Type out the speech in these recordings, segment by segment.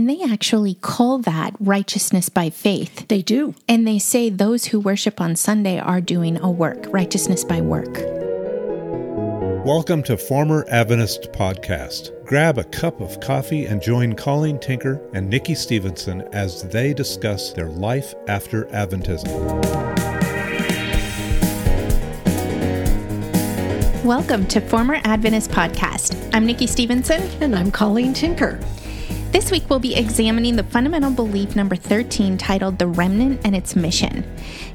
And they actually call that righteousness by faith. They do. And they say those who worship on Sunday are doing a work, righteousness by work. Welcome to Former Adventist Podcast. Grab a cup of coffee and join Colleen Tinker and Nikki Stevenson as they discuss their life after Adventism. Welcome to Former Adventist Podcast. I'm Nikki Stevenson. And I'm Colleen Tinker. This week we'll be examining the fundamental belief number 13 titled The Remnant and Its Mission.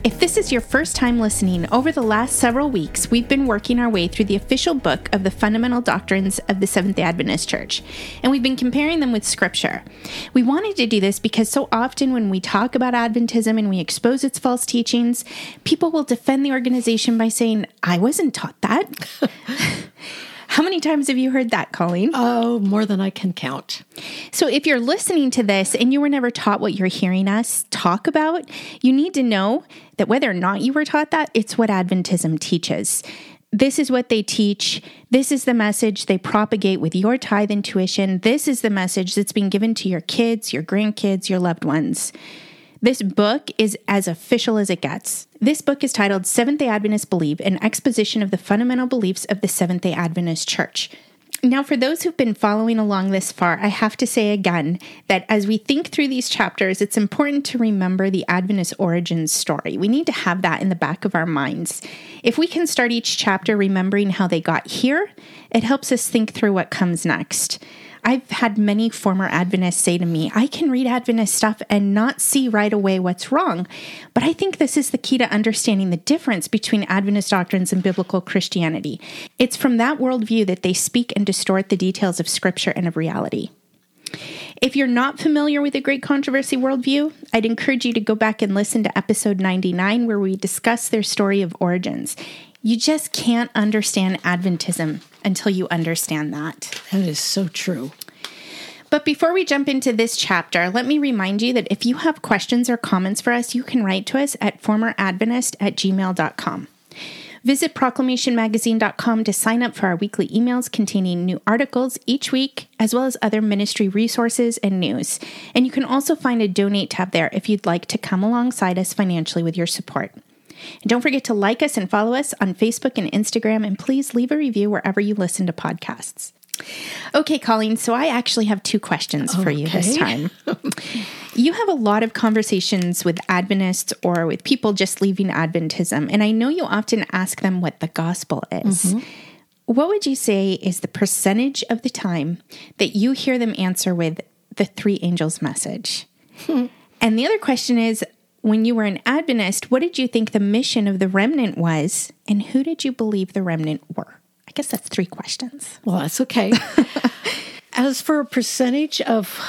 If this is your first time listening, over the last several weeks we've been working our way through the official book of the fundamental doctrines of the Seventh day Adventist Church, and we've been comparing them with Scripture. We wanted to do this because so often when we talk about Adventism and we expose its false teachings, people will defend the organization by saying, I wasn't taught that. How many times have you heard that, Colleen? Oh, more than I can count. So, if you're listening to this and you were never taught what you're hearing us talk about, you need to know that whether or not you were taught that, it's what Adventism teaches. This is what they teach. This is the message they propagate with your tithe and tuition. This is the message that's being given to your kids, your grandkids, your loved ones. This book is as official as it gets. This book is titled Seventh day Adventists Believe An Exposition of the Fundamental Beliefs of the Seventh day Adventist Church. Now, for those who've been following along this far, I have to say again that as we think through these chapters, it's important to remember the Adventist origins story. We need to have that in the back of our minds. If we can start each chapter remembering how they got here, it helps us think through what comes next. I've had many former Adventists say to me, I can read Adventist stuff and not see right away what's wrong. But I think this is the key to understanding the difference between Adventist doctrines and biblical Christianity. It's from that worldview that they speak and distort the details of Scripture and of reality. If you're not familiar with the Great Controversy worldview, I'd encourage you to go back and listen to episode 99, where we discuss their story of origins. You just can't understand Adventism until you understand that. That is so true. But before we jump into this chapter, let me remind you that if you have questions or comments for us, you can write to us at formeradventist at gmail.com. Visit proclamationmagazine.com to sign up for our weekly emails containing new articles each week, as well as other ministry resources and news. And you can also find a donate tab there if you'd like to come alongside us financially with your support. And don't forget to like us and follow us on Facebook and Instagram, and please leave a review wherever you listen to podcasts. Okay, Colleen, so I actually have two questions for you this time. you have a lot of conversations with Adventists or with people just leaving Adventism, and I know you often ask them what the gospel is. Mm-hmm. What would you say is the percentage of the time that you hear them answer with the three angels message? Hmm. And the other question is when you were an Adventist, what did you think the mission of the remnant was, and who did you believe the remnant were? I guess that's three questions. Well, that's okay. As for a percentage of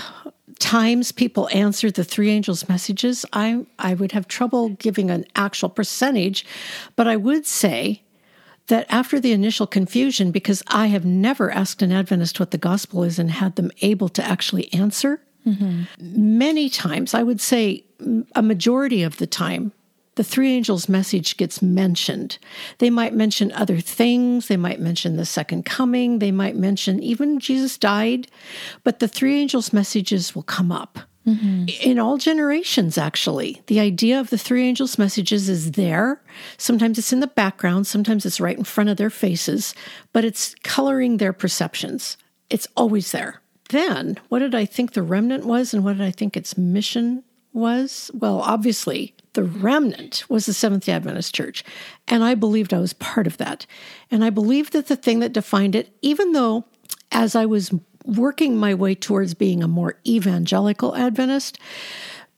times people answer the three angels' messages, I, I would have trouble giving an actual percentage, but I would say that after the initial confusion, because I have never asked an Adventist what the gospel is and had them able to actually answer, mm-hmm. many times, I would say a majority of the time, the three angels' message gets mentioned. They might mention other things, they might mention the second coming, they might mention even Jesus died, but the three angels' messages will come up. Mm-hmm. In all generations, actually, the idea of the three angels' messages is there. Sometimes it's in the background, sometimes it's right in front of their faces, but it's coloring their perceptions. It's always there. Then, what did I think the remnant was, and what did I think its mission was? Well, obviously, the remnant was the Seventh day Adventist Church. And I believed I was part of that. And I believed that the thing that defined it, even though as I was working my way towards being a more evangelical Adventist,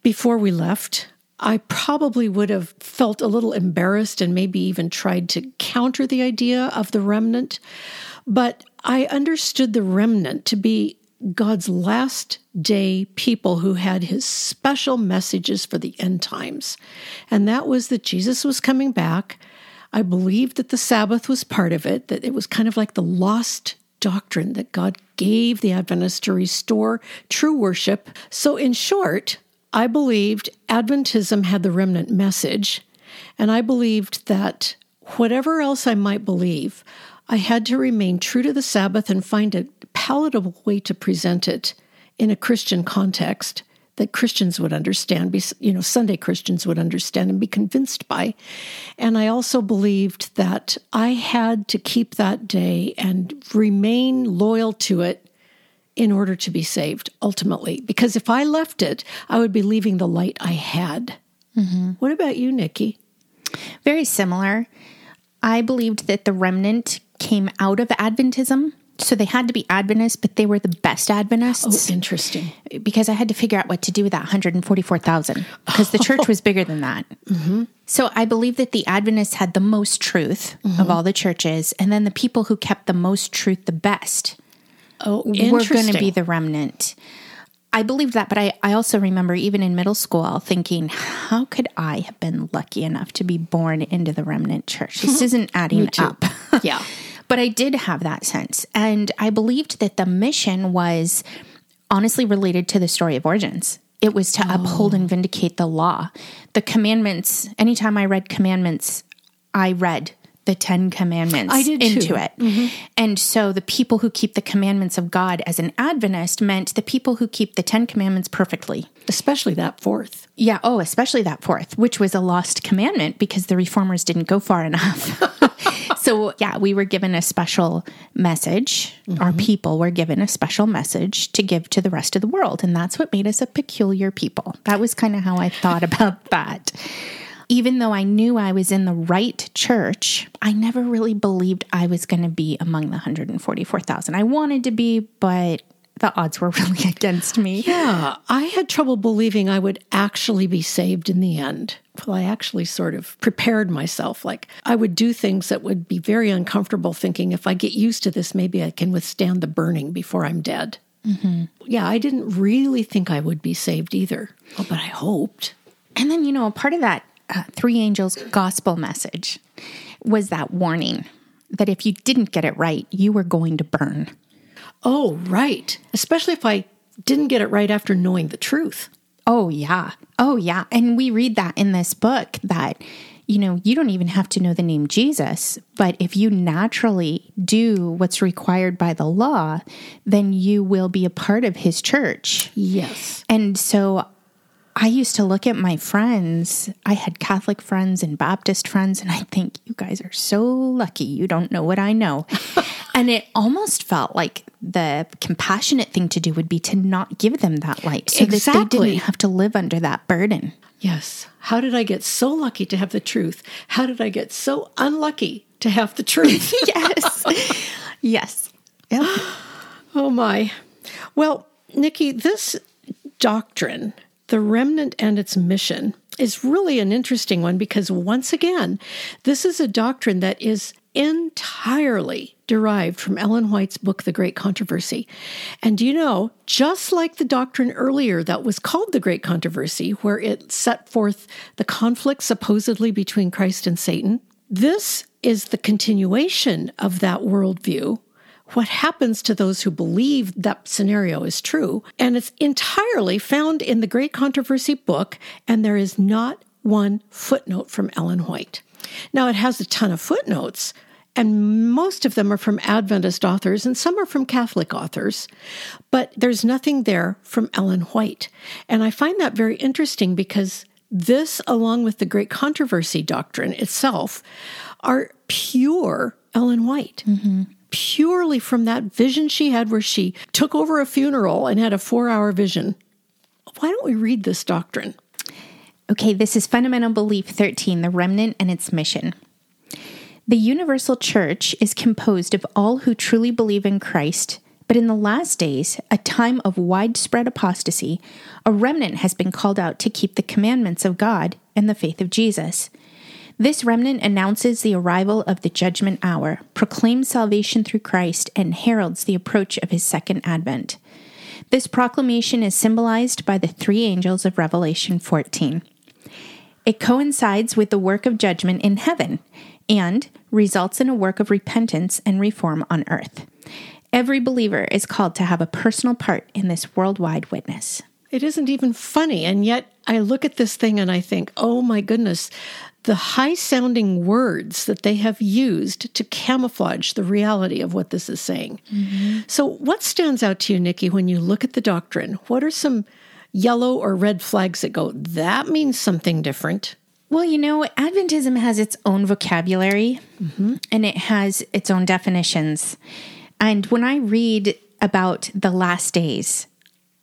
before we left, I probably would have felt a little embarrassed and maybe even tried to counter the idea of the remnant. But I understood the remnant to be God's last day people who had his special messages for the end times. And that was that Jesus was coming back. I believed that the Sabbath was part of it, that it was kind of like the lost doctrine that God gave the Adventists to restore true worship. So, in short, I believed Adventism had the remnant message, and I believed that whatever else I might believe, I had to remain true to the Sabbath and find a palatable way to present it in a Christian context that Christians would understand, be, you know, Sunday Christians would understand and be convinced by. And I also believed that I had to keep that day and remain loyal to it in order to be saved ultimately. Because if I left it, I would be leaving the light I had. Mm-hmm. What about you, Nikki? Very similar. I believed that the remnant came out of Adventism so they had to be Adventists, but they were the best Adventists. Oh, interesting. Because I had to figure out what to do with that 144,000 because the church was bigger than that. Mm-hmm. So I believe that the Adventists had the most truth mm-hmm. of all the churches, and then the people who kept the most truth the best oh, were going to be the remnant. I believed that, but I, I also remember even in middle school thinking, how could I have been lucky enough to be born into the remnant church? This isn't adding up. yeah. But I did have that sense. And I believed that the mission was honestly related to the story of origins. It was to oh. uphold and vindicate the law. The commandments, anytime I read commandments, I read the Ten Commandments I did into too. it. Mm-hmm. And so the people who keep the commandments of God as an Adventist meant the people who keep the Ten Commandments perfectly. Especially that fourth. Yeah. Oh, especially that fourth, which was a lost commandment because the reformers didn't go far enough. so, yeah, we were given a special message. Mm-hmm. Our people were given a special message to give to the rest of the world. And that's what made us a peculiar people. That was kind of how I thought about that even though I knew I was in the right church, I never really believed I was going to be among the 144,000. I wanted to be, but the odds were really against me. Yeah, I had trouble believing I would actually be saved in the end. Well, I actually sort of prepared myself. Like I would do things that would be very uncomfortable, thinking if I get used to this, maybe I can withstand the burning before I'm dead. Mm-hmm. Yeah, I didn't really think I would be saved either. Oh, but I hoped. And then, you know, a part of that uh, Three Angels gospel message was that warning that if you didn't get it right, you were going to burn. Oh, right. Especially if I didn't get it right after knowing the truth. Oh, yeah. Oh, yeah. And we read that in this book that, you know, you don't even have to know the name Jesus, but if you naturally do what's required by the law, then you will be a part of his church. Yes. And so I used to look at my friends. I had Catholic friends and Baptist friends, and I think you guys are so lucky you don't know what I know. and it almost felt like the compassionate thing to do would be to not give them that light so exactly. that they didn't have to live under that burden. Yes. How did I get so lucky to have the truth? How did I get so unlucky to have the truth? yes. yes. Yep. Oh my. Well, Nikki, this doctrine the remnant and its mission is really an interesting one because, once again, this is a doctrine that is entirely derived from Ellen White's book, The Great Controversy. And do you know, just like the doctrine earlier that was called The Great Controversy, where it set forth the conflict supposedly between Christ and Satan, this is the continuation of that worldview what happens to those who believe that scenario is true. And it's entirely found in the Great Controversy book, and there is not one footnote from Ellen White. Now, it has a ton of footnotes, and most of them are from Adventist authors, and some are from Catholic authors, but there's nothing there from Ellen White. And I find that very interesting because this, along with the Great Controversy doctrine itself, are pure Ellen White. Mm-hmm purely from that vision she had where she took over a funeral and had a four hour vision. Why don't we read this doctrine? Okay, this is Fundamental Belief 13 The Remnant and Its Mission. The universal church is composed of all who truly believe in Christ, but in the last days, a time of widespread apostasy, a remnant has been called out to keep the commandments of God and the faith of Jesus. This remnant announces the arrival of the judgment hour, proclaims salvation through Christ, and heralds the approach of his second advent. This proclamation is symbolized by the three angels of Revelation 14. It coincides with the work of judgment in heaven and results in a work of repentance and reform on earth. Every believer is called to have a personal part in this worldwide witness. It isn't even funny. And yet I look at this thing and I think, oh my goodness, the high sounding words that they have used to camouflage the reality of what this is saying. Mm-hmm. So, what stands out to you, Nikki, when you look at the doctrine? What are some yellow or red flags that go, that means something different? Well, you know, Adventism has its own vocabulary mm-hmm. and it has its own definitions. And when I read about the last days,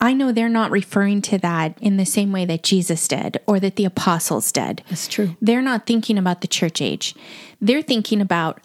I know they're not referring to that in the same way that Jesus did or that the apostles did. That's true. They're not thinking about the church age. They're thinking about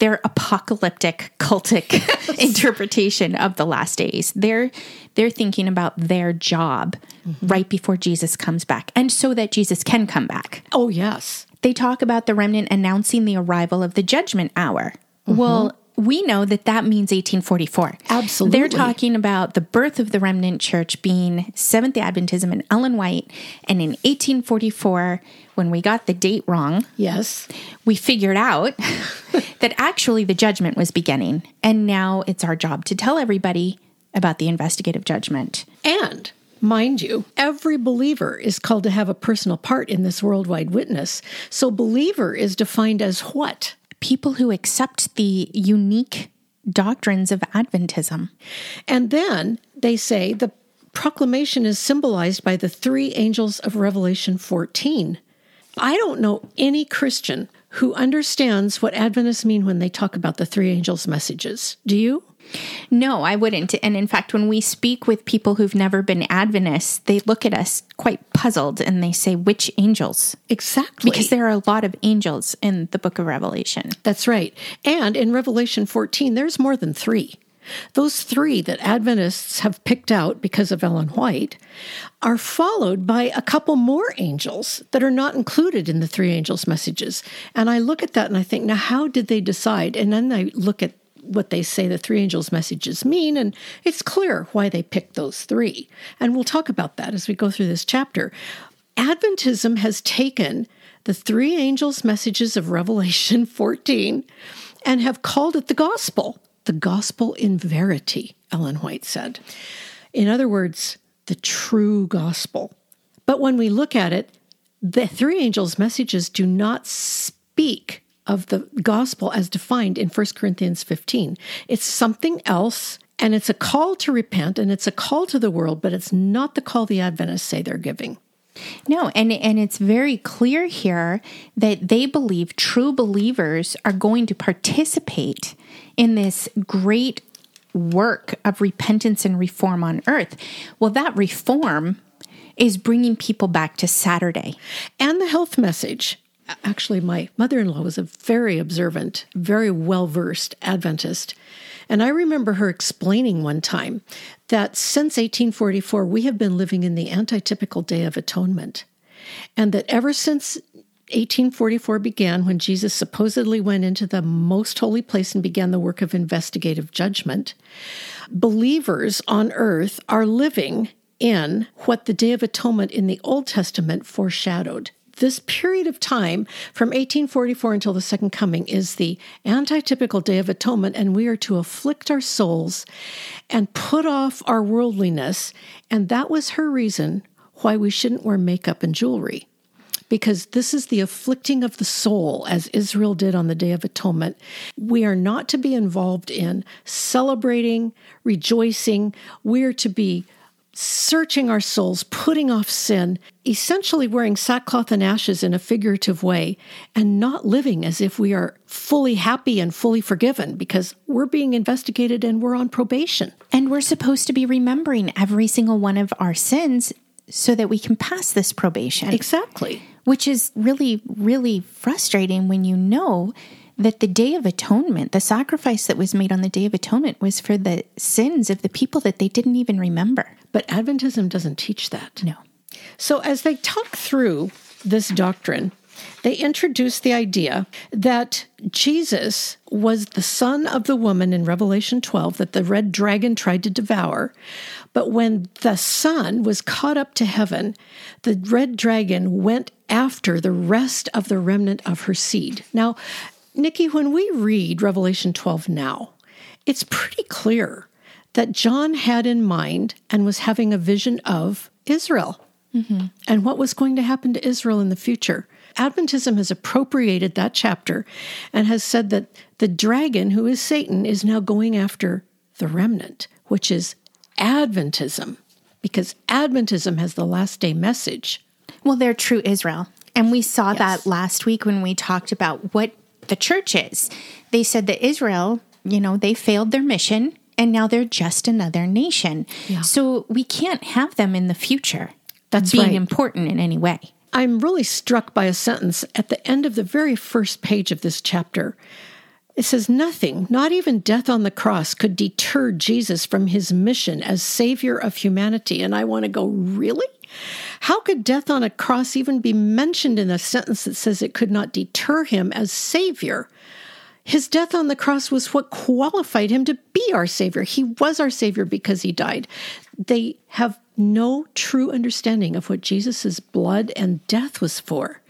their apocalyptic cultic interpretation of the last days. They're they're thinking about their job mm-hmm. right before Jesus comes back and so that Jesus can come back. Oh yes. They talk about the remnant announcing the arrival of the judgment hour. Mm-hmm. Well, we know that that means 1844. Absolutely. They're talking about the birth of the remnant church being Seventh Adventism and Ellen White. And in 1844, when we got the date wrong, yes, we figured out that actually the judgment was beginning. And now it's our job to tell everybody about the investigative judgment. And Mind you, every believer is called to have a personal part in this worldwide witness. So, believer is defined as what? People who accept the unique doctrines of Adventism. And then they say the proclamation is symbolized by the three angels of Revelation 14. I don't know any Christian who understands what Adventists mean when they talk about the three angels' messages. Do you? No, I wouldn't. And in fact, when we speak with people who've never been Adventists, they look at us quite puzzled and they say, Which angels? Exactly. Because there are a lot of angels in the book of Revelation. That's right. And in Revelation 14, there's more than three. Those three that Adventists have picked out because of Ellen White are followed by a couple more angels that are not included in the three angels' messages. And I look at that and I think, now, how did they decide? And then I look at what they say the three angels' messages mean, and it's clear why they picked those three. And we'll talk about that as we go through this chapter. Adventism has taken the three angels' messages of Revelation 14 and have called it the gospel, the gospel in verity, Ellen White said. In other words, the true gospel. But when we look at it, the three angels' messages do not speak of the gospel as defined in 1 Corinthians 15. It's something else, and it's a call to repent, and it's a call to the world, but it's not the call the Adventists say they're giving. No, and and it's very clear here that they believe true believers are going to participate in this great work of repentance and reform on earth. Well, that reform is bringing people back to Saturday. And the health message actually, my mother in law was a very observant, very well versed Adventist. And I remember her explaining one time that since 1844, we have been living in the antitypical Day of Atonement. And that ever since 1844 began, when Jesus supposedly went into the most holy place and began the work of investigative judgment, believers on earth are living in what the Day of Atonement in the Old Testament foreshadowed this period of time from 1844 until the second coming is the antitypical day of atonement, and we are to afflict our souls and put off our worldliness. And that was her reason why we shouldn't wear makeup and jewelry. Because this is the afflicting of the soul, as Israel did on the Day of Atonement. We are not to be involved in celebrating, rejoicing. We are to be searching our souls, putting off sin, essentially wearing sackcloth and ashes in a figurative way, and not living as if we are fully happy and fully forgiven because we're being investigated and we're on probation. And we're supposed to be remembering every single one of our sins so that we can pass this probation. Exactly. Which is really, really frustrating when you know that the Day of Atonement, the sacrifice that was made on the Day of Atonement, was for the sins of the people that they didn't even remember. But Adventism doesn't teach that. No. So as they talk through this doctrine, they introduce the idea that Jesus was the son of the woman in Revelation 12 that the red dragon tried to devour. But when the son was caught up to heaven, the red dragon went after the rest of the remnant of her seed. Now, Nikki, when we read Revelation 12 now, it's pretty clear that John had in mind and was having a vision of Israel mm-hmm. and what was going to happen to Israel in the future. Adventism has appropriated that chapter and has said that the dragon, who is Satan, is now going after the remnant, which is Adventism, because Adventism has the last day message. Well, they're true Israel. And we saw Yes. that last week when we talked about what the church is. They said that Israel, you know, they failed their mission and now they're just another nation. Yeah. So we can't have them in the future. That's being right. important in any way. I'm really struck by a sentence at the end of the very first page of this chapter. It says, Nothing, not even death on the cross, could deter Jesus from his mission as Savior of humanity. And I want to go, Really? How could death on a cross even be mentioned in a sentence that says it could not deter him as Savior? His death on the cross was what qualified him to be our Savior. He was our Savior because he died. They have no true understanding of what Jesus' blood and death was for.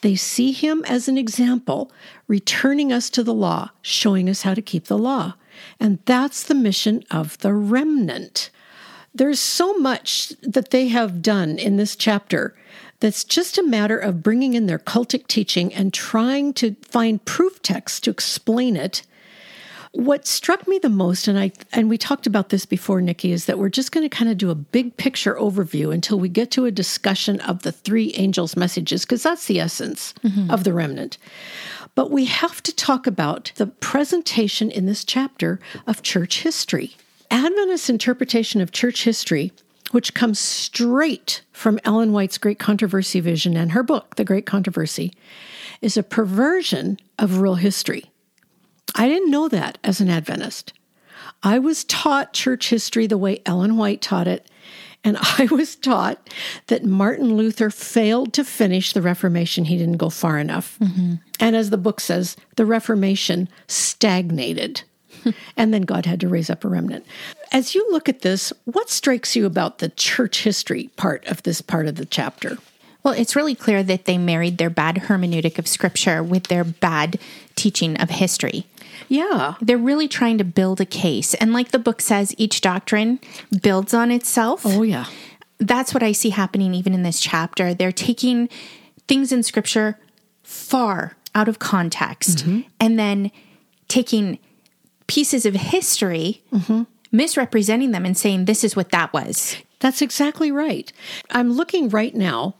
They see him as an example, returning us to the law, showing us how to keep the law. And that's the mission of the remnant. There's so much that they have done in this chapter that's just a matter of bringing in their cultic teaching and trying to find proof texts to explain it. What struck me the most, and I and we talked about this before, Nikki, is that we're just going to kind of do a big picture overview until we get to a discussion of the three angels' messages, because that's the essence mm-hmm. of the remnant. But we have to talk about the presentation in this chapter of church history. Adventist interpretation of church history, which comes straight from Ellen White's Great Controversy vision and her book, The Great Controversy, is a perversion of real history. I didn't know that as an Adventist. I was taught church history the way Ellen White taught it, and I was taught that Martin Luther failed to finish the Reformation. He didn't go far enough. Mm-hmm. And as the book says, the Reformation stagnated. and then God had to raise up a remnant. As you look at this, what strikes you about the church history part of this part of the chapter? Well, it's really clear that they married their bad hermeneutic of scripture with their bad teaching of history. Yeah. They're really trying to build a case. And like the book says, each doctrine builds on itself. Oh, yeah. That's what I see happening even in this chapter. They're taking things in scripture far out of context mm-hmm. and then taking pieces of history, misrepresenting them and saying, this is what that was. That's exactly right. I'm looking right now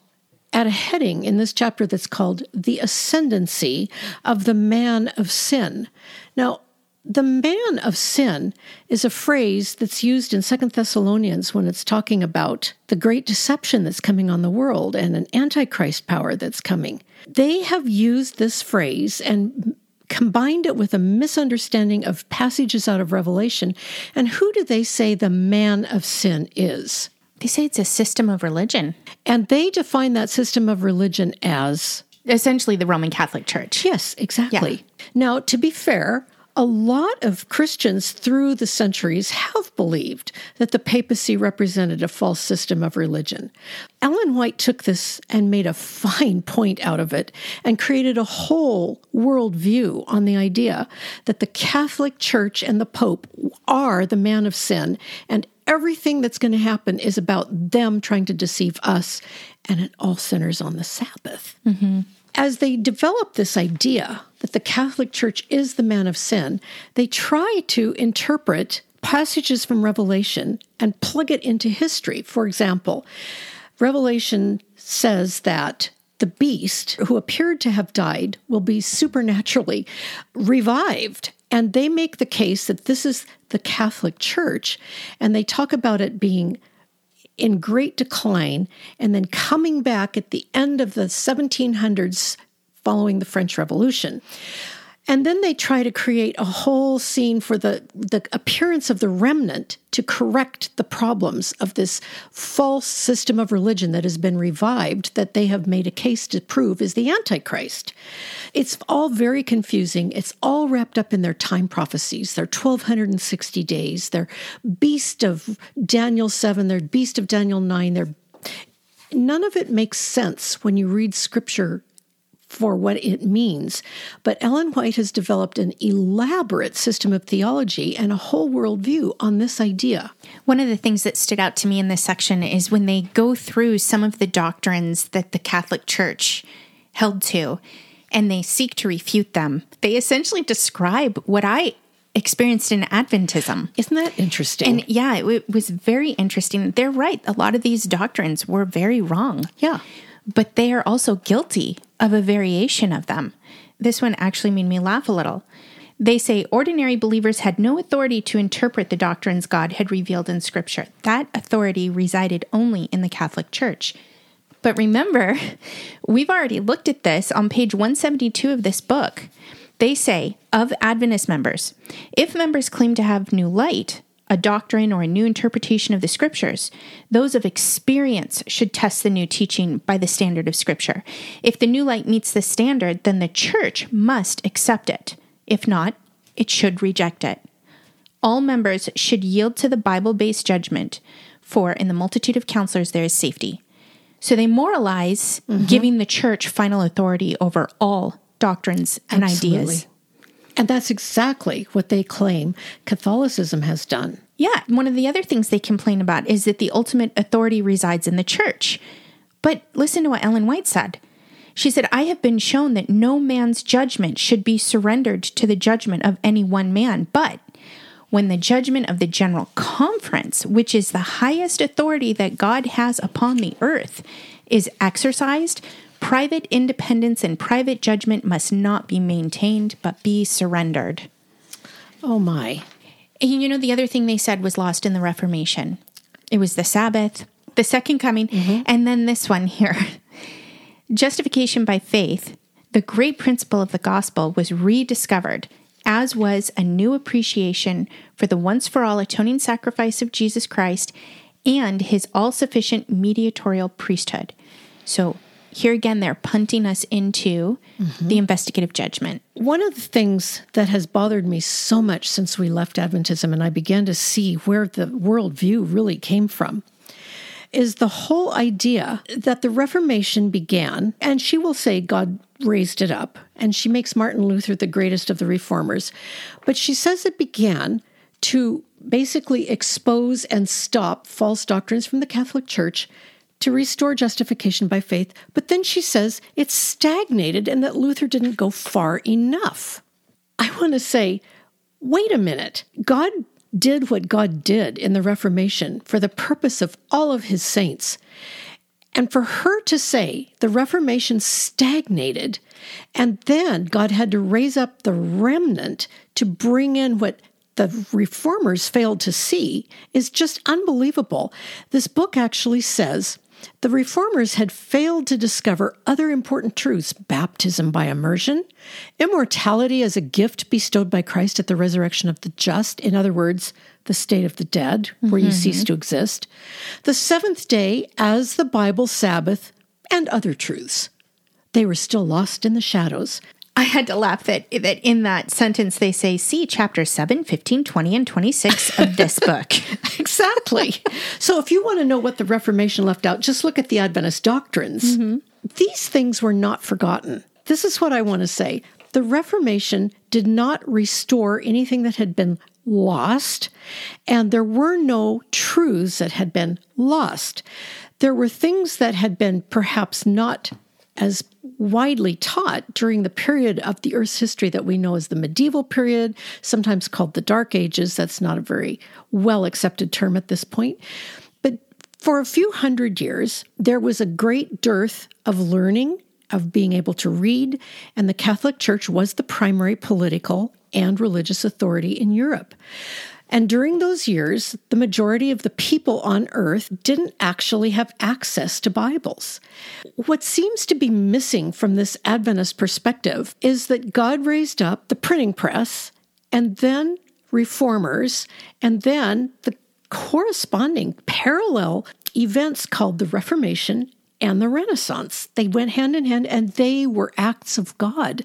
at a heading in this chapter that's called The Ascendancy of the Man of Sin. Now, the man of sin is a phrase that's used in Second Thessalonians when it's talking about the great deception that's coming on the world and an antichrist power that's coming. They have used this phrase and combined it with a misunderstanding of passages out of Revelation. And who do they say the man of sin is? They say it's a system of religion, And they define that system of religion as essentially the Roman Catholic Church. yes, exactly. Now, to be fair, a lot of Christians through the centuries have believed that the papacy represented a false system of religion. Ellen White took this and made a fine point out of it and created a whole worldview on the idea that the Catholic Church and the Pope are the man of sin and everything that's going to happen is about them trying to deceive us and it all centers on the Sabbath. Mm-hmm. As they developed this idea that the Catholic Church is the man of sin, they try to interpret passages from Revelation and plug it into history. For example, Revelation says that the beast who appeared to have died will be supernaturally revived. And they make the case that this is the Catholic Church, and they talk about it being in great decline and then coming back at the end of the 1700s following the French Revolution. And then they try to create a whole scene for the, the appearance of the remnant to correct the problems of this false system of religion that has been revived, that they have made a case to prove is the Antichrist. It's all very confusing. It's all wrapped up in their time prophecies, their 1260 days, their beast of Daniel 7, their beast of Daniel 9, their none of it makes sense when you read scripture for what it means. But Ellen White has developed an elaborate system of theology and a whole worldview on this idea. One of the things that stood out to me in this section is when they go through some of the doctrines that the Catholic Church held to and they seek to refute them. They essentially describe what I experienced in Adventism. Isn't that interesting? And yeah, it, it was very interesting. They're right. A lot of these doctrines were very wrong. yeah. But they are also guilty of a variation of them. This one actually made me laugh a little. They say ordinary believers had no authority to interpret the doctrines God had revealed in Scripture. That authority resided only in the Catholic Church. But remember, we've already looked at this on page 172 of this book. They say of Adventist members, if members claim to have new light, a doctrine, or a new interpretation of the scriptures, those of experience should test the new teaching by the standard of scripture. If the new light meets the standard, then the church must accept it. If not, it should reject it. All members should yield to the Bible based judgment, for in the multitude of counselors there is safety. So they moralize, mm-hmm. giving the church final authority over all doctrines and ideas. And that's exactly what they claim Catholicism has done. Yeah, one of the other things they complain about is that the ultimate authority resides in the church. But listen to what Ellen White said. She said, I have been shown that no man's judgment should be surrendered to the judgment of any one man, but when the judgment of the General Conference, which is the highest authority that God has upon the earth, is exercised, private independence and private judgment must not be maintained, but be surrendered. Oh my. And you know, the other thing they said was lost in the Reformation. It was the Sabbath, the second coming, mm-hmm. and then this one here. Justification by faith, the great principle of the gospel, was rediscovered, as was a new appreciation for the once for all atoning sacrifice of Jesus Christ and his all sufficient mediatorial priesthood. So, here again, they're punting us into mm-hmm. the investigative judgment. One of the things that has bothered me so much since we left Adventism and I began to see where the worldview really came from is the whole idea that the Reformation began, and she will say God raised it up, and she makes Martin Luther the greatest of the reformers, but she says it began to basically expose and stop false doctrines from the Catholic Church to restore justification by faith, but then she says it stagnated and that Luther didn't go far enough. I want to say, wait a minute. God did what God did in the Reformation for the purpose of all of his saints. And for her to say the Reformation stagnated, and then God had to raise up the remnant to bring in what the reformers failed to see is just unbelievable. This book actually says the reformers had failed to discover other important truths baptism by immersion, immortality as a gift bestowed by Christ at the resurrection of the just, in other words, the state of the dead, where you cease mm-hmm. to exist, the seventh day as the Bible Sabbath, and other truths. They were still lost in the shadows. I had to laugh that that in that sentence they say, see chapter 7, 15, 20, and 26 of this book. Exactly. so if you want to know what the Reformation left out, just look at the Adventist doctrines. Mm-hmm. These things were not forgotten. This is what I want to say. The Reformation did not restore anything that had been lost, and there were no truths that had been lost. There were things that had been perhaps not as widely taught during the period of the Earth's history that we know as the medieval period, sometimes called the Dark Ages. That's not a very well accepted term at this point. But for a few hundred years, there was a great dearth of learning, of being able to read, and the Catholic Church was the primary political and religious authority in Europe. And during those years, the majority of the people on earth didn't actually have access to Bibles. What seems to be missing from this Adventist perspective is that God raised up the printing press and then reformers and then the corresponding parallel events called the Reformation and the Renaissance. They went hand in hand and they were acts of God.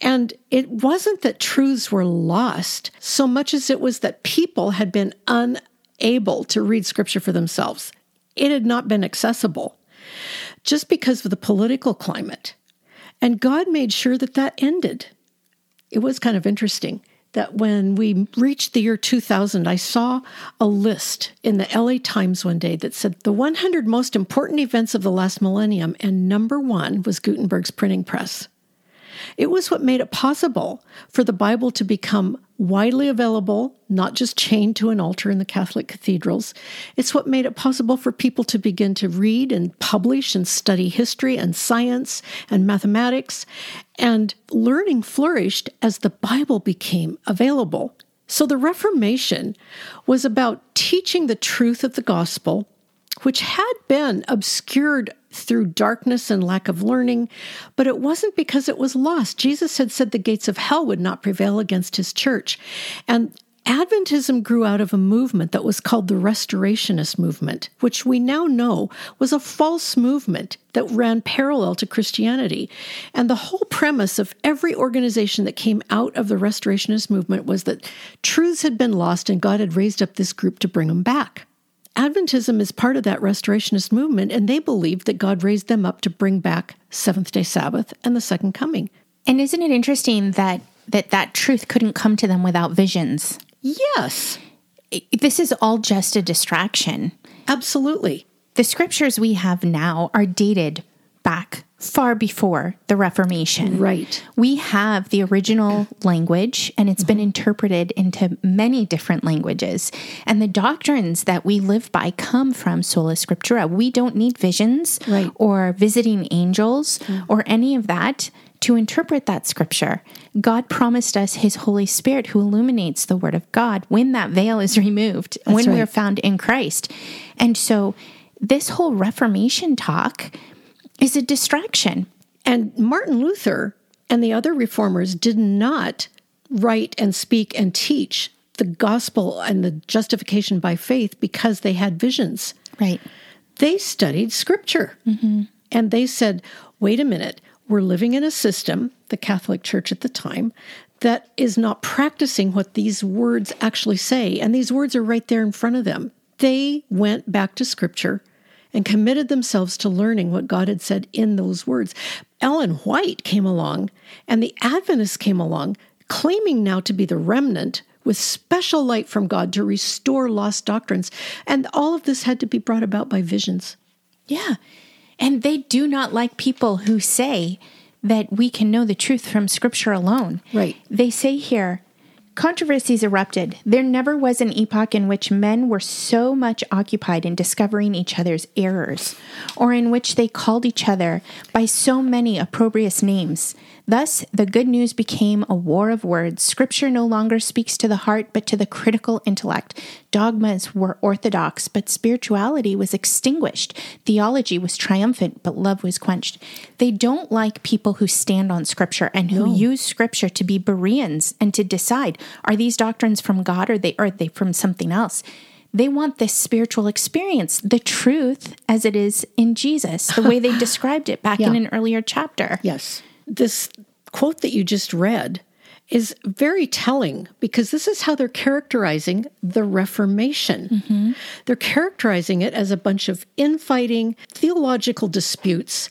And it wasn't that truths were lost so much as it was that people had been unable to read scripture for themselves. It had not been accessible just because of the political climate. And God made sure that that ended. It was kind of interesting. That when we reached the year 2000, I saw a list in the LA Times one day that said the 100 most important events of the last millennium, and number one was Gutenberg's printing press. It was what made it possible for the Bible to become widely available, not just chained to an altar in the Catholic cathedrals. It's what made it possible for people to begin to read and publish and study history and science and mathematics. And learning flourished as the Bible became available. So the Reformation was about teaching the truth of the gospel, which had been obscured through darkness and lack of learning, but it wasn't because it was lost. Jesus had said the gates of hell would not prevail against his church. And Adventism grew out of a movement that was called the Restorationist movement, which we now know was a false movement that ran parallel to Christianity. And the whole premise of every organization that came out of the Restorationist movement was that truths had been lost and God had raised up this group to bring them back. Adventism is part of that restorationist movement, and they believe that God raised them up to bring back Seventh day Sabbath and the second coming. And isn't it interesting that that, that truth couldn't come to them without visions? Yes. This is all just a distraction. Absolutely. The scriptures we have now are dated back far before the Reformation. Right. We have the original language and it's been interpreted into many different languages. And the doctrines that we live by come from sola scriptura. We don't need visions Right. or visiting angels mm. or any of that to interpret that scripture. God promised us his Holy Spirit who illuminates the word of God when that veil is removed, when right. we're found in Christ. And so this whole Reformation talk is a distraction. And Martin Luther and the other reformers did not write and speak and teach the gospel and the justification by faith because they had visions. Right. They studied scripture. Mm-hmm. And they said, wait a minute, we're living in a system, the Catholic Church at the time, that is not practicing what these words actually say. And these words are right there in front of them. They went back to scripture and committed themselves to learning what God had said in those words. Ellen White came along, and the Adventists came along, claiming now to be the remnant with special light from God to restore lost doctrines. And all of this had to be brought about by visions. Yeah. And they do not like people who say that we can know the truth from scripture alone. Right. They say here, controversies erupted. There never was an epoch in which men were so much occupied in discovering each other's errors, or in which they called each other by so many opprobrious names. Thus, the good news became a war of words. Scripture no longer speaks to the heart, but to the critical intellect. Dogmas were orthodox, but spirituality was extinguished. Theology was triumphant, but love was quenched. They don't like people who stand on Scripture and who use Scripture to be Bereans and to decide are these doctrines from God or they are they from something else. They want this spiritual experience, the truth as it is in Jesus, the way they described it back in an earlier chapter. Yes. This quote that you just read is very telling because this is how they're characterizing the Reformation. Mm-hmm. They're characterizing it as a bunch of infighting, theological disputes.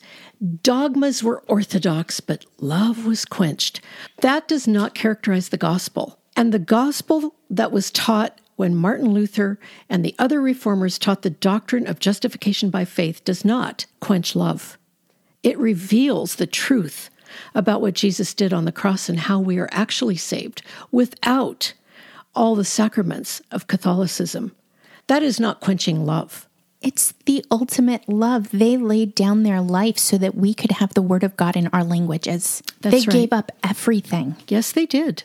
Dogmas were orthodox, but love was quenched. That does not characterize the gospel. And the gospel that was taught when Martin Luther and the other reformers taught the doctrine of justification by faith does not quench love. It reveals the truth about what Jesus did on the cross and how we are actually saved without all the sacraments of Catholicism. That is not quenching love. It's the ultimate love. They laid down their life so that we could have the word of God in our languages. That's they right. gave up everything. Yes, they did.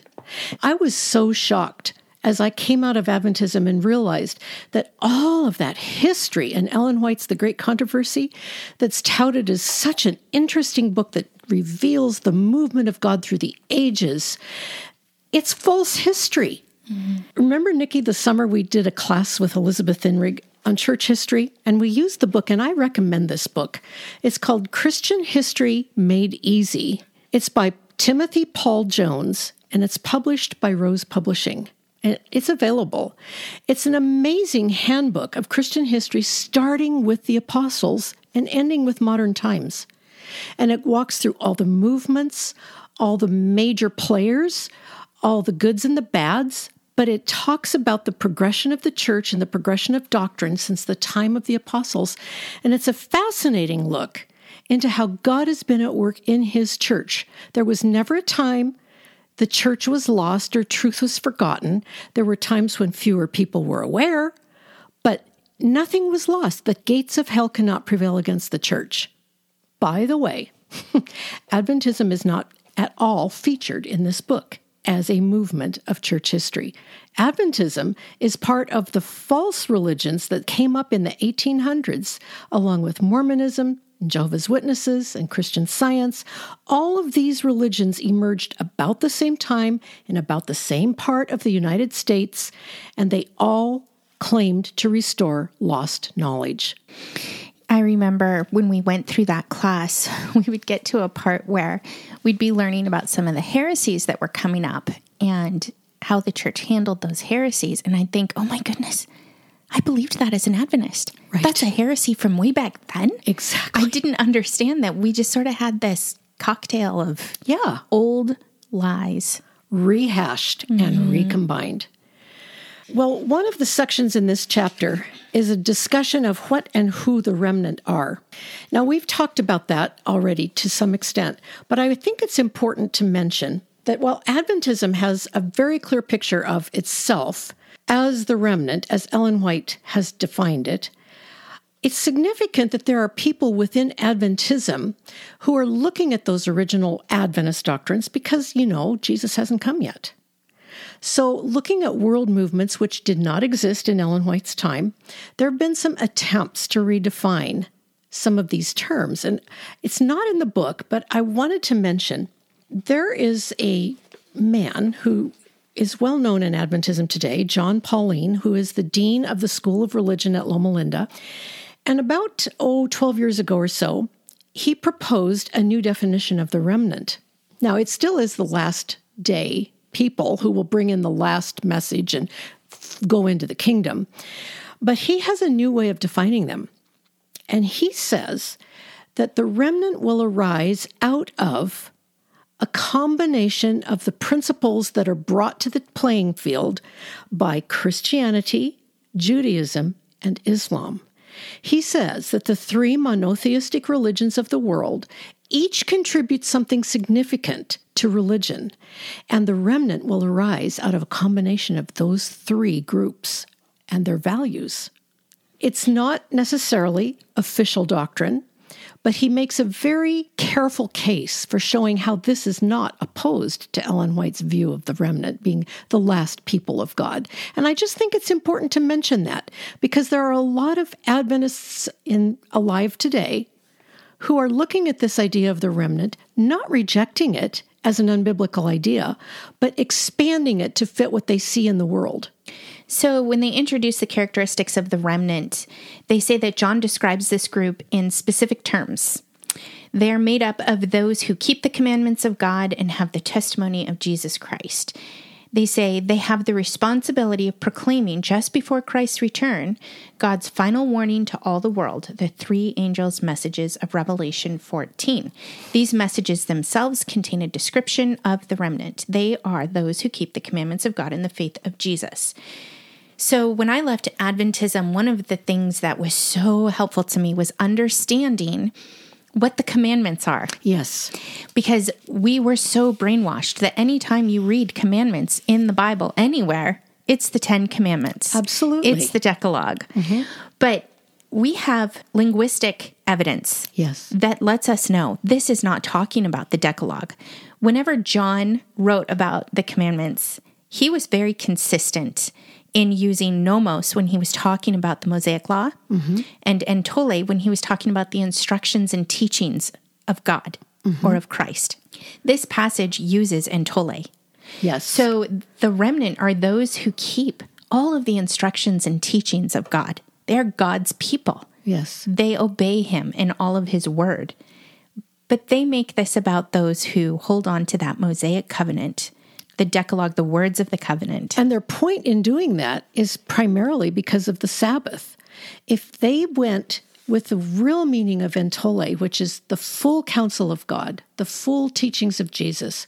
I was so shocked as I came out of Adventism and realized that all of that history and Ellen White's The Great Controversy, that's touted as such an interesting book that reveals the movement of God through the ages, it's false history. Mm-hmm. Remember, Nikki, the summer we did a class with Elizabeth Inrig on church history, and we used the book, and I recommend this book. It's called Christian History Made Easy. It's by Timothy Paul Jones, and it's published by Rose Publishing. It's available. It's an amazing handbook of Christian history, starting with the apostles and ending with modern times. And it walks through all the movements, all the major players, all the goods and the bads, but it talks about the progression of the church and the progression of doctrine since the time of the apostles. And it's a fascinating look into how God has been at work in his church. There was never a time the church was lost or truth was forgotten. There were times when fewer people were aware, but nothing was lost. The gates of hell cannot prevail against the church. By the way, Adventism is not at all featured in this book as a movement of church history. Adventism is part of the false religions that came up in the 1800s, along with Mormonism, Jehovah's Witnesses, and Christian Science. All of these religions emerged about the same time in about the same part of the United States, and they all claimed to restore lost knowledge. I remember when we went through that class, we would get to a part where we'd be learning about some of the heresies that were coming up and how the church handled those heresies. And I'd think, oh my goodness, I believed that as an Adventist. Right. That's a heresy from way back then. Exactly. I didn't understand that. We just sort of had this cocktail of Yeah, old lies. rehashed and mm-hmm. recombined. Well, one of the sections in this chapter is a discussion of what and who the remnant are. Now, we've talked about that already to some extent, but I think it's important to mention that while Adventism has a very clear picture of itself as the remnant, as Ellen White has defined it, it's significant that there are people within Adventism who are looking at those original Adventist doctrines because, you know, Jesus hasn't come yet. So, looking at world movements which did not exist in Ellen White's time, there have been some attempts to redefine some of these terms. And it's not in the book, but I wanted to mention there is a man who is well known in Adventism today, Jon Paulien, who is the dean of the School of Religion at Loma Linda. And about, oh, 12 years ago or so, he proposed a new definition of the remnant. Now, it still is the last day people who will bring in the last message and go into the kingdom. But he has a new way of defining them. And he says that the remnant will arise out of a combination of the principles that are brought to the playing field by Christianity, Judaism, and Islam. He says that the three monotheistic religions of the world each contribute something significant to religion, and the remnant will arise out of a combination of those three groups and their values. It's not necessarily official doctrine, but he makes a very careful case for showing how this is not opposed to Ellen White's view of the remnant being the last people of God. And I just think it's important to mention that because there are a lot of Adventists in alive today who are looking at this idea of the remnant, not rejecting it as an unbiblical idea, but expanding it to fit what they see in the world. So, when they introduce the characteristics of the remnant, they say that John describes this group in specific terms. They are made up of those who keep the commandments of God and have the testimony of Jesus Christ. They say they have the responsibility of proclaiming just before Christ's return God's final warning to all the world, the three angels' messages of Revelation 14. These messages themselves contain a description of the remnant. They are those who keep the commandments of God in the faith of Jesus. So, when I left Adventism, one of the things that was so helpful to me was understanding what the commandments are Yes. because we were so brainwashed that anytime you read commandments in the Bible anywhere, it's the 10 commandments. Absolutely. It's the Decalogue. Mm-hmm. But we have linguistic evidence Yes. that lets us know this is not talking about the Decalogue. Whenever John wrote about the commandments, he was very consistent in using nomos when he was talking about the Mosaic Law mm-hmm. and entole when he was talking about the instructions and teachings of God mm-hmm. or of Christ. This passage uses entole. Yes. So the remnant are those who keep all of the instructions and teachings of God. They're God's people. yes. They obey him in all of his word. But they make this about those who hold on to that Mosaic covenant, the Decalogue, the words of the covenant. And their point in doing that is primarily because of the Sabbath. If they went with the real meaning of entole, which is the full counsel of God, the full teachings of Jesus,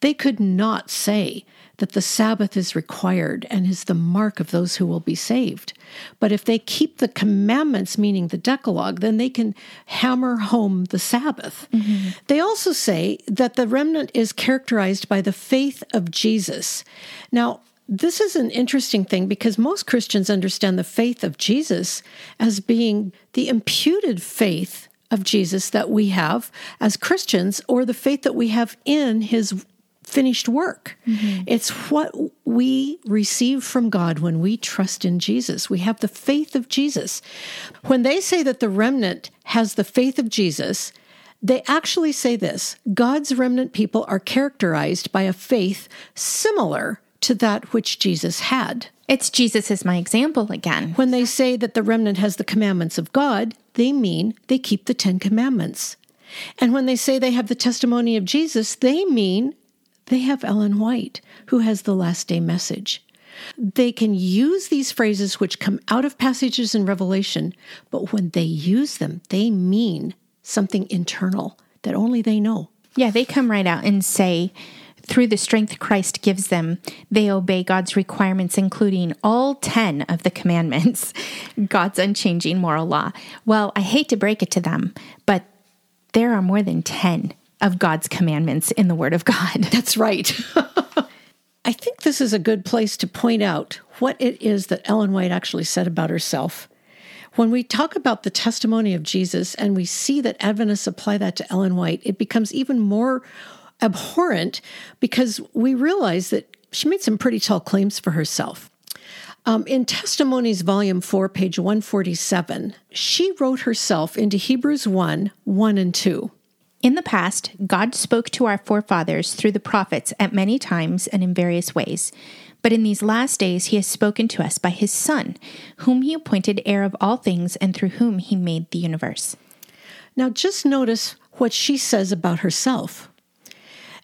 they could not say that the Sabbath is required and is the mark of those who will be saved. But if they keep the commandments, meaning the Decalogue, then they can hammer home the Sabbath. Mm-hmm. They also say that the remnant is characterized by the faith of Jesus. Now, this is an interesting thing because most Christians understand the faith of Jesus as being the imputed faith of Jesus that we have as Christians or the faith that we have in his finished work. Mm-hmm. It's what we receive from God when we trust in Jesus. We have the faith of Jesus. When they say that the remnant has the faith of Jesus, they actually say this God's remnant people are characterized by a faith similar to that which Jesus had. It's Jesus is my example again. When they say that the remnant has the commandments of God, they mean they keep the Ten Commandments. And when they say they have the testimony of Jesus, they mean they have Ellen White, who has the last day message. They can use these phrases which come out of passages in Revelation, but when they use them, they mean something internal that only they know. Yeah, they come right out and say, through the strength Christ gives them, they obey God's requirements, including all 10 of the commandments, God's unchanging moral law. Well, I hate to break it to them, but there are more than 10 of God's commandments in the Word of God. That's right. I think this is a good place to point out what it is that Ellen White actually said about herself. When we talk about the testimony of Jesus and we see that Adventists apply that to Ellen White, it becomes even more abhorrent because we realize that she made some pretty tall claims for herself. Um, in Testimonies, Volume 4, page 147, she wrote herself into Hebrews 1 1 and 2. In the past, God spoke to our forefathers through the prophets at many times and in various ways. But in these last days, he has spoken to us by his Son, whom he appointed heir of all things and through whom he made the universe. Now, just notice what she says about herself.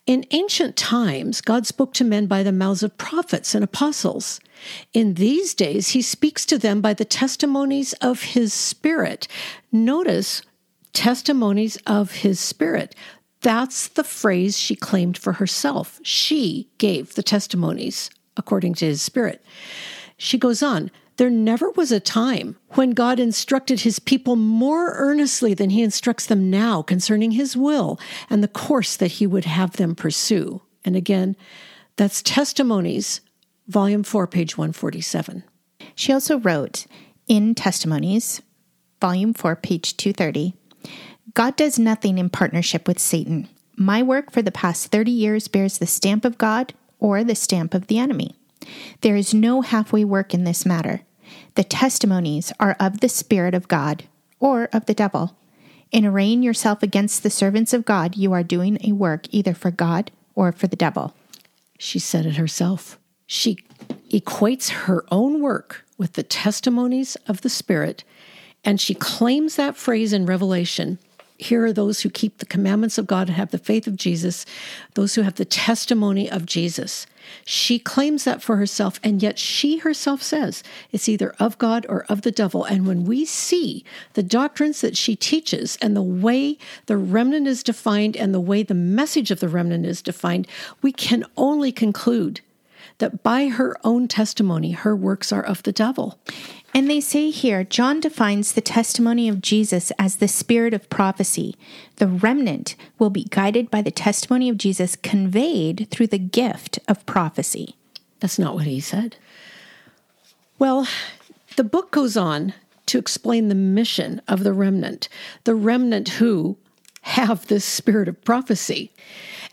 In ancient times, God spoke to men by the mouths of prophets and apostles. In these days, he speaks to them by the testimonies of his Spirit. Notice, testimonies of his Spirit. That's the phrase she claimed for herself. She gave the testimonies according to his Spirit. She goes on, there never was a time when God instructed his people more earnestly than he instructs them now concerning his will and the course that he would have them pursue. And again, that's Testimonies, Volume 4, page 147. She also wrote in Testimonies, Volume 4, page 230 God does nothing in partnership with Satan. My work for the past 30 years bears the stamp of God or the stamp of the enemy. There is no halfway work in this matter. The testimonies are of the Spirit of God or of the devil. In arraying yourself against the servants of God, you are doing a work either for God or for the devil. She said it herself. She equates her own work with the testimonies of the Spirit, and she claims that phrase in Revelation here are those who keep the commandments of God and have the faith of Jesus, those who have the testimony of Jesus. She claims that for herself, and yet she herself says it's either of God or of the devil. And when we see the doctrines that she teaches and the way the remnant is defined and the way the message of the remnant is defined, we can only conclude that by her own testimony, her works are of the devil. And they say here, John defines the testimony of Jesus as the spirit of prophecy. The remnant will be guided by the testimony of Jesus conveyed through the gift of prophecy. That's not what he said. Well, the book goes on to explain the mission of the remnant, the remnant who have this spirit of prophecy.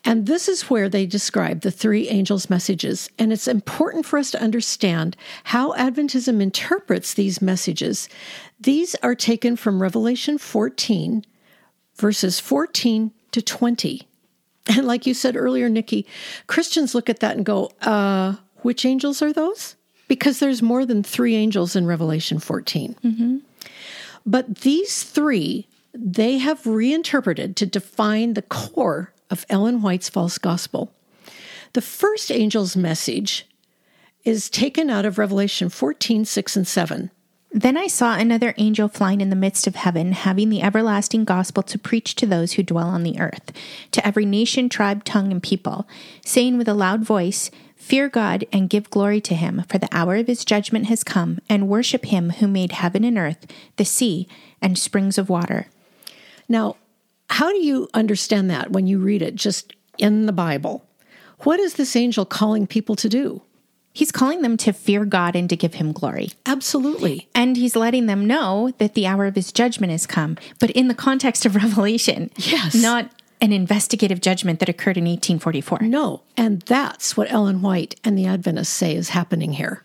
And this is where they describe the three angels' messages. And it's important for us to understand how Adventism interprets these messages. These are taken from Revelation 14, verses 14 to 20. And like you said earlier, Nikki, Christians look at that and go, uh, which angels are those? Because there's more than three angels in Revelation 14. Mm-hmm. But these three, they have reinterpreted to define the core of Ellen White's false gospel. The first angel's message is taken out of Revelation 14, 6, and 7. Then I saw another angel flying in the midst of heaven, having the everlasting gospel to preach to those who dwell on the earth, to every nation, tribe, tongue, and people, saying with a loud voice, Fear God and give glory to him, for the hour of his judgment has come, and worship him who made heaven and earth, the sea, and springs of water. Now, how do you understand that when you read it just in the Bible? What is this angel calling people to do? He's calling them to fear God and to give him glory. Absolutely. And he's letting them know that the hour of his judgment has come, but in the context of Revelation. Yes. Not an investigative judgment that occurred in 1844. No. And that's what Ellen White and the Adventists say is happening here.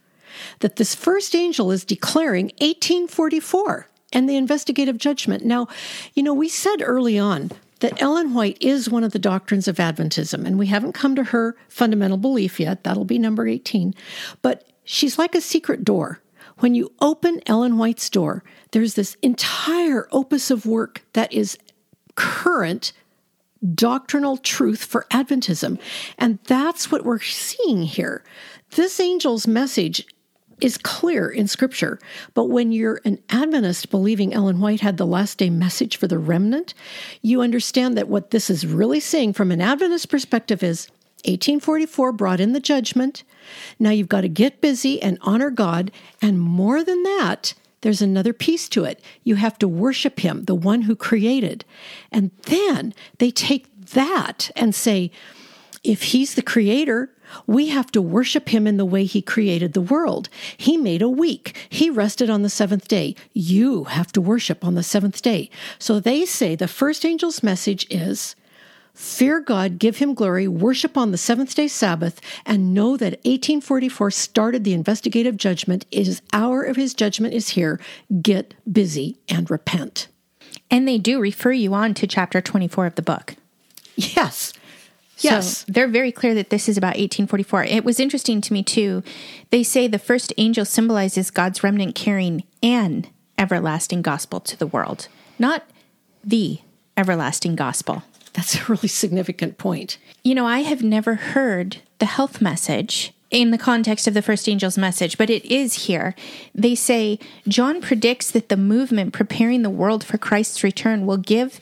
That this first angel is declaring 1844 and the investigative judgment. Now, you know, we said early on that Ellen White is one of the doctrines of Adventism, and we haven't come to her fundamental belief yet. That'll be number 18. But she's like a secret door. When you open Ellen White's door, there's this entire opus of work that is current doctrinal truth for Adventism. And that's what we're seeing here. This angel's message is clear in scripture. But when you're an Adventist believing Ellen White had the last day message for the remnant, you understand that what this is really saying from an Adventist perspective is 1844 brought in the judgment. Now you've got to get busy and honor God. And more than that, there's another piece to it. You have to worship Him, the one who created. And then they take that and say, if He's the creator, we have to worship him in the way he created the world. He made a week. He rested on the seventh day. You have to worship on the seventh day. So they say the first angel's message is fear God, give him glory, worship on the seventh day Sabbath, and know that 1844 started the investigative judgment. His hour of his judgment is here. Get busy and repent. And they do refer you on to chapter 24 of the book. Yes. Yes. So they're very clear that this is about 1844. It was interesting to me, too. They say the first angel symbolizes God's remnant carrying an everlasting gospel to the world, not the everlasting gospel. That's a really significant point. You know, I have never heard the health message in the context of the first angel's message, but it is here. They say John predicts that the movement preparing the world for Christ's return will give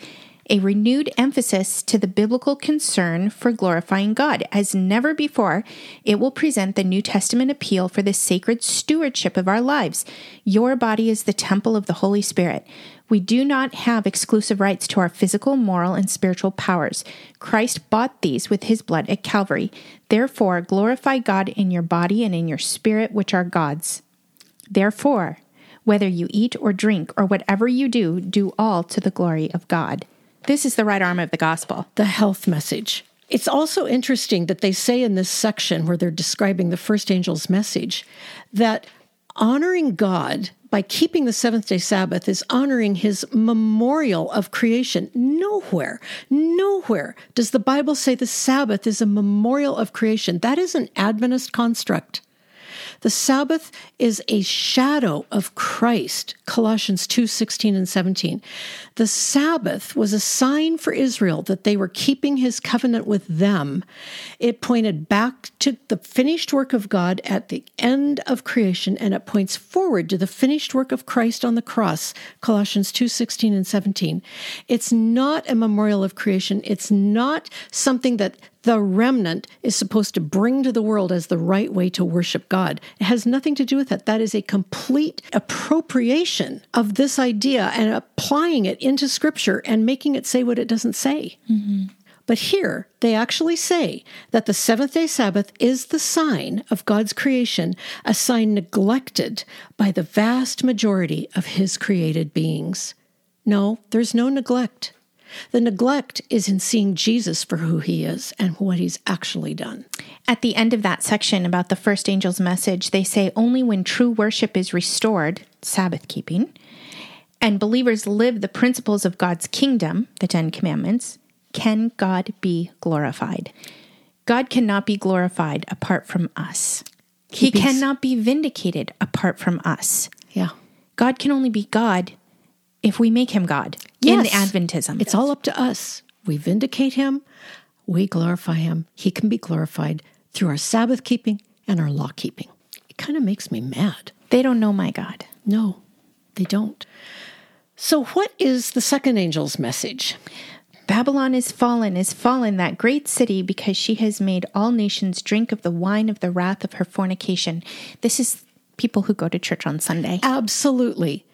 a renewed emphasis to the biblical concern for glorifying God. As never before, it will present the New Testament appeal for the sacred stewardship of our lives. Your body is the temple of the Holy Spirit. We do not have exclusive rights to our physical, moral, and spiritual powers. Christ bought these with his blood at Calvary. Therefore, glorify God in your body and in your spirit, which are God's. Therefore, whether you eat or drink or whatever you do, do all to the glory of God. This is the right arm of the gospel. The health message. It's also interesting that they say in this section where they're describing the first angel's message that honoring God by keeping the seventh day Sabbath is honoring his memorial of creation. Nowhere, nowhere does the Bible say the Sabbath is a memorial of creation. That is an Adventist construct. The Sabbath is a shadow of Christ, Colossians 2 16 and 17. The Sabbath was a sign for Israel that they were keeping his covenant with them. It pointed back to the finished work of God at the end of creation, and it points forward to the finished work of Christ on the cross, Colossians 2 16 and 17. It's not a memorial of creation. It's not something that the remnant is supposed to bring to the world as the right way to worship God. It has nothing to do with that. That is a complete appropriation of this idea and applying it into scripture and making it say what it doesn't say. Mm-hmm. But here, they actually say that the seventh day Sabbath is the sign of God's creation, a sign neglected by the vast majority of His created beings. No, there's no neglect. The neglect is in seeing Jesus for who he is and what he's actually done. At the end of that section about the first angel's message, they say only when true worship is restored, Sabbath keeping, and believers live the principles of God's kingdom, the Ten Commandments, can God be glorified. God cannot be glorified apart from us. He cannot be vindicated apart from us. Yeah. God can only be God if we make him God yes. in Adventism. It's all up to us. We vindicate him, we glorify him. He can be glorified through our Sabbath keeping and our law keeping. It kind of makes me mad. They don't know my God. No, They don't. So, what is the second angel's message? Babylon is fallen, is fallen, that great city, because she has made all nations drink of the wine of the wrath of her fornication. This is people who go to church on Sunday. Absolutely.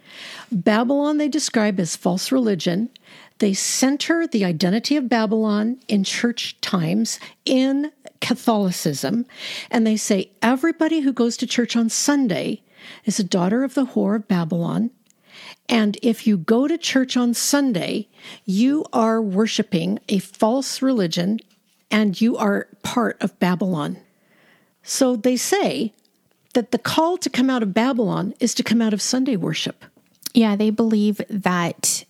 Babylon, they describe as false religion. They center the identity of Babylon in church times in Catholicism. And they say everybody who goes to church on Sunday is a daughter of the whore of Babylon. And if you go to church on Sunday, you are worshiping a false religion and you are part of Babylon. So they say that the call to come out of Babylon is to come out of Sunday worship. Yeah, they believe that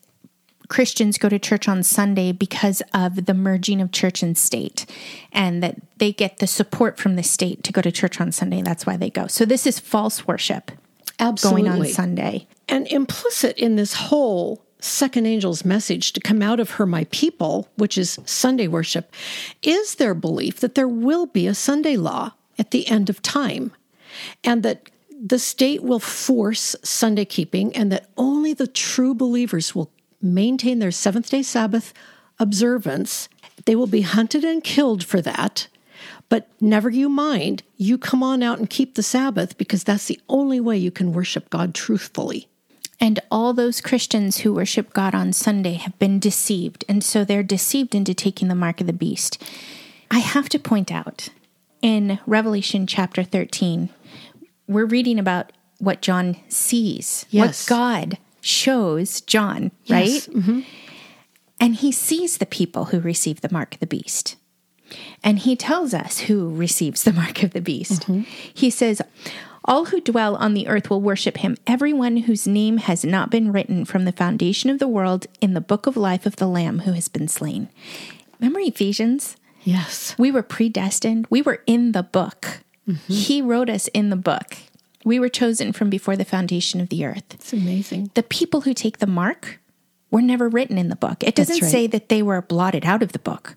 Christians go to church on Sunday because of the merging of church and state, and that they get the support from the state to go to church on Sunday. That's why they go. So this is false worship Absolutely. going on Sunday. And implicit in this whole second angel's message to come out of her, my people, which is Sunday worship, is their belief that there will be a Sunday law at the end of time and that the state will force Sunday keeping and that only the true believers will maintain their seventh day Sabbath observance. They will be hunted and killed for that. But never you mind, you come on out and keep the Sabbath because that's the only way you can worship God truthfully. And all those Christians who worship God on Sunday have been deceived. And so they're deceived into taking the mark of the beast. I have to point out in Revelation chapter 13, we're reading about what John sees, Yes. what God shows John, right? Yes. Mm-hmm. And he sees the people who receive the mark of the beast. And he tells us who receives the mark of the beast. He says, All who dwell on the earth will worship him, everyone whose name has not been written from the foundation of the world in the book of life of the Lamb who has been slain. Remember Ephesians? Yes. We were predestined, we were in the book. Mm-hmm. He wrote us in the book. We were chosen from before the foundation of the earth It's amazing. the people who take the mark were never written in the book. It doesn't right. say that they were blotted out of the book.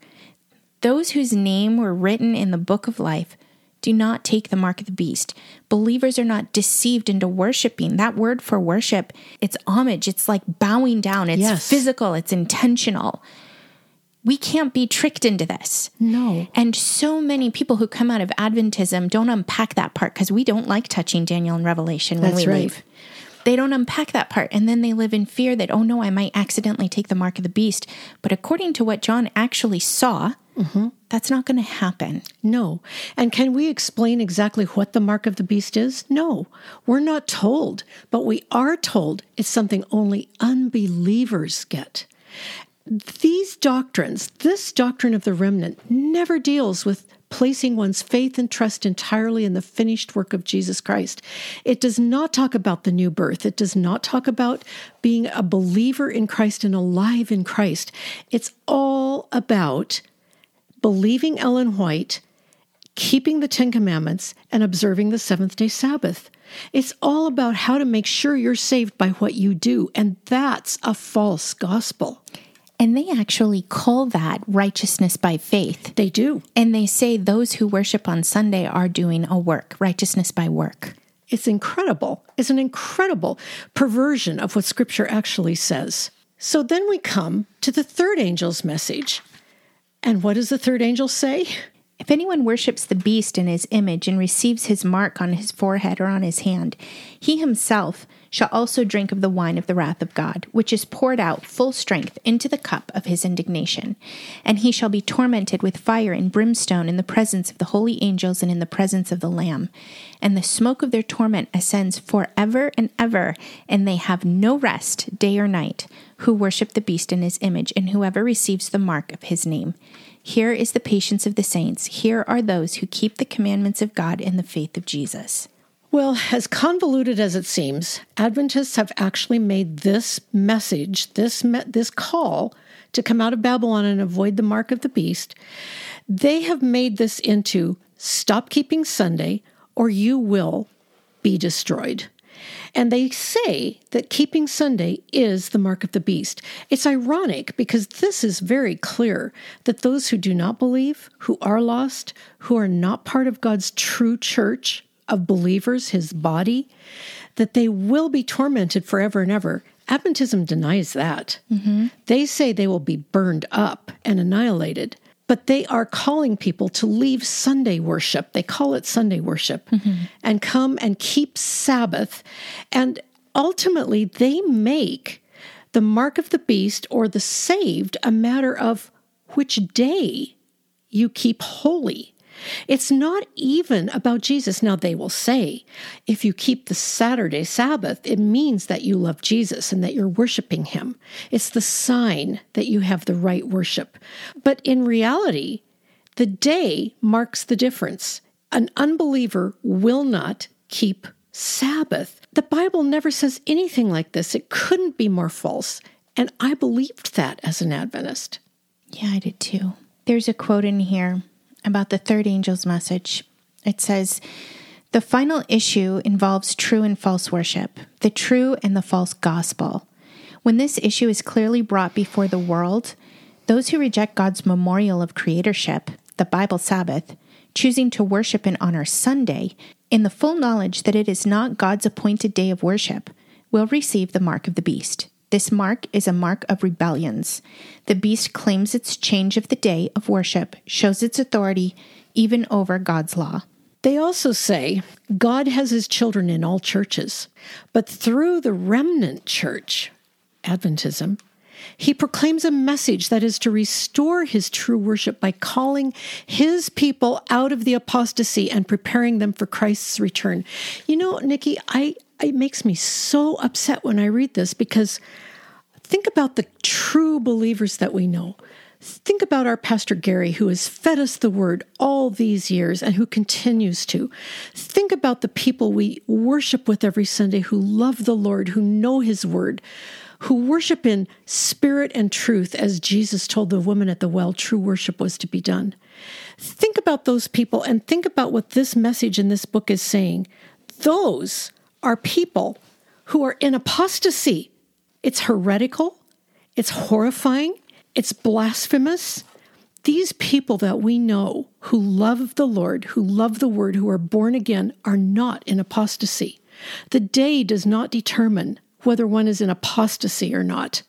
Those whose name were written in the book of life do not take the mark of the beast. Believers are not deceived into worshiping. That word for worship, it's homage, it's like bowing down, it's Yes. physical, it's intentional. We can't be tricked into this. No. And so many people who come out of Adventism don't unpack that part because we don't like touching Daniel and Revelation when That's we right. leave. They don't unpack that part. And then they live in fear that, oh no, I might accidentally take the mark of the beast. But according to what John actually saw, Mm-hmm. that's not going to happen. No. And can we explain exactly what the mark of the beast is? No. We're not told, but we are told it's something only unbelievers get. These doctrines, this doctrine of the remnant, never deals with placing one's faith and trust entirely in the finished work of Jesus Christ. It does not talk about the new birth. It does not talk about being a believer in Christ and alive in Christ. It's all about believing Ellen White, keeping the Ten Commandments, and observing the seventh day Sabbath. It's all about how to make sure you're saved by what you do, and that's a false gospel. And they actually call that righteousness by faith. They do. And they say those who worship on Sunday are doing a work, righteousness by work. It's incredible. It's an incredible perversion of what Scripture actually says. So then we come to the third angel's message. And what does the third angel say? If anyone worships the beast in his image and receives his mark on his forehead or on his hand, he himself shall also drink of the wine of the wrath of God, which is poured out full strength into the cup of his indignation. And he shall be tormented with fire and brimstone in the presence of the holy angels and in the presence of the Lamb. And the smoke of their torment ascends forever and ever, and they have no rest day or night, who worship the beast in his image, and whoever receives the mark of his name. Here is the patience of the saints. Here are those who keep the commandments of God in the faith of Jesus. Well, as convoluted as it seems, Adventists have actually made this message, this me- this call to come out of Babylon and avoid the mark of the beast, they have made this into stop keeping Sunday or you will be destroyed. And they say that keeping Sunday is the mark of the beast. It's ironic because this is very clear that those who do not believe, who are lost, who are not part of God's true church of believers, his body, that they will be tormented forever and ever. Adventism denies that. Mm-hmm. They say they will be burned up and annihilated, but they are calling people to leave Sunday worship. They call it Sunday worship mm-hmm. and come and keep Sabbath. And ultimately, they make the mark of the beast or the saved a matter of which day you keep holy. It's not even about Jesus. Now, they will say, if you keep the Saturday Sabbath, it means that you love Jesus and that you're worshiping him. It's the sign that you have the right worship. But in reality, the day marks the difference. An unbeliever will not keep Sabbath. The Bible never says anything like this. It couldn't be more false. And I believed that as an Adventist. Yeah, I did too. There's a quote in here about the third angel's message. It says, The final issue involves true and false worship, the true and the false gospel. When this issue is clearly brought before the world, those who reject God's memorial of creatorship, the Bible Sabbath, choosing to worship and honor Sunday, in the full knowledge that it is not God's appointed day of worship, will receive the mark of the beast. This mark is a mark of rebellions. The beast claims its change of the day of worship, shows its authority even over God's law. They also say God has his children in all churches, but through the remnant church, Adventism, he proclaims a message that is to restore his true worship by calling his people out of the apostasy and preparing them for Christ's return. You know, Nikki, I it makes me so upset when I read this because think about the true believers that we know. Think about our Pastor Gary, who has fed us the word all these years and who continues to. Think about the people we worship with every Sunday who love the Lord, who know his word, who worship in spirit and truth, as Jesus told the woman at the well, true worship was to be done. Think about those people and think about what this message in this book is saying. Those are people who are in apostasy. It's heretical, it's horrifying, it's blasphemous. These people that we know who love the Lord, who love the Word, who are born again, are not in apostasy. The day does not determine whether one is in apostasy or not.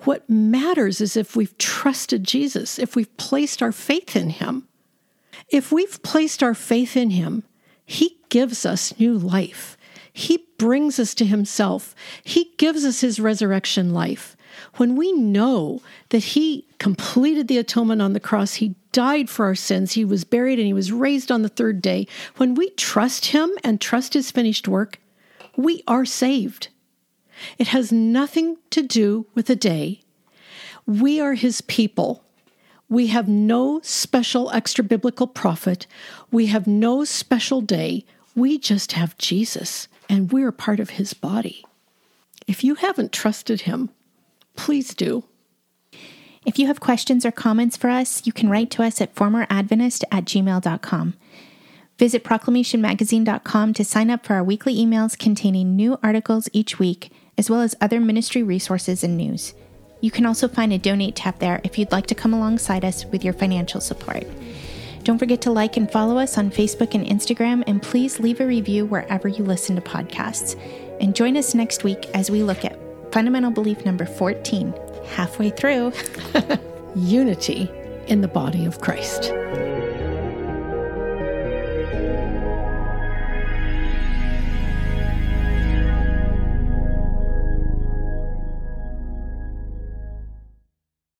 What matters is if we've trusted Jesus, if we've placed our faith in Him. If we've placed our faith in Him, He gives us new life. He brings us to Himself. He gives us His resurrection life. When we know that He completed the atonement on the cross, He died for our sins, He was buried, and He was raised on the third day, when we trust Him and trust His finished work, we are saved. It has nothing to do with a day. We are His people. We have no special extra biblical prophet. We have no special day. We just have Jesus and we're part of his body. If you haven't trusted him, please do. If you have questions or comments for us, you can write to us at formeradventist at gmail.com. Visit proclamationmagazine.com to sign up for our weekly emails containing new articles each week, as well as other ministry resources and news. You can also find a donate tab there if you'd like to come alongside us with your financial support. Don't forget to like and follow us on Facebook and Instagram, and please leave a review wherever you listen to podcasts. And join us next week as we look at fundamental belief number 14, halfway through unity in the body of Christ.